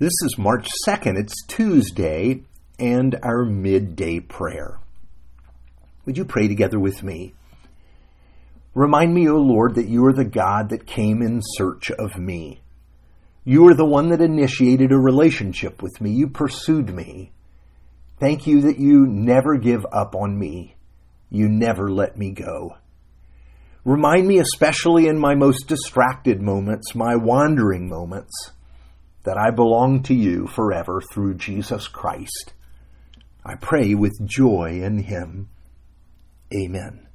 This is March 2nd. It's Tuesday and our midday prayer. Would you pray together with me? Remind me, O Lord, that you are the God that came in search of me. You are the one that initiated a relationship with me. You pursued me. Thank you that you never give up on me. You never let me go. Remind me, especially in my most distracted moments, my wandering moments, that I belong to you forever through Jesus Christ. I pray with joy in him. Amen.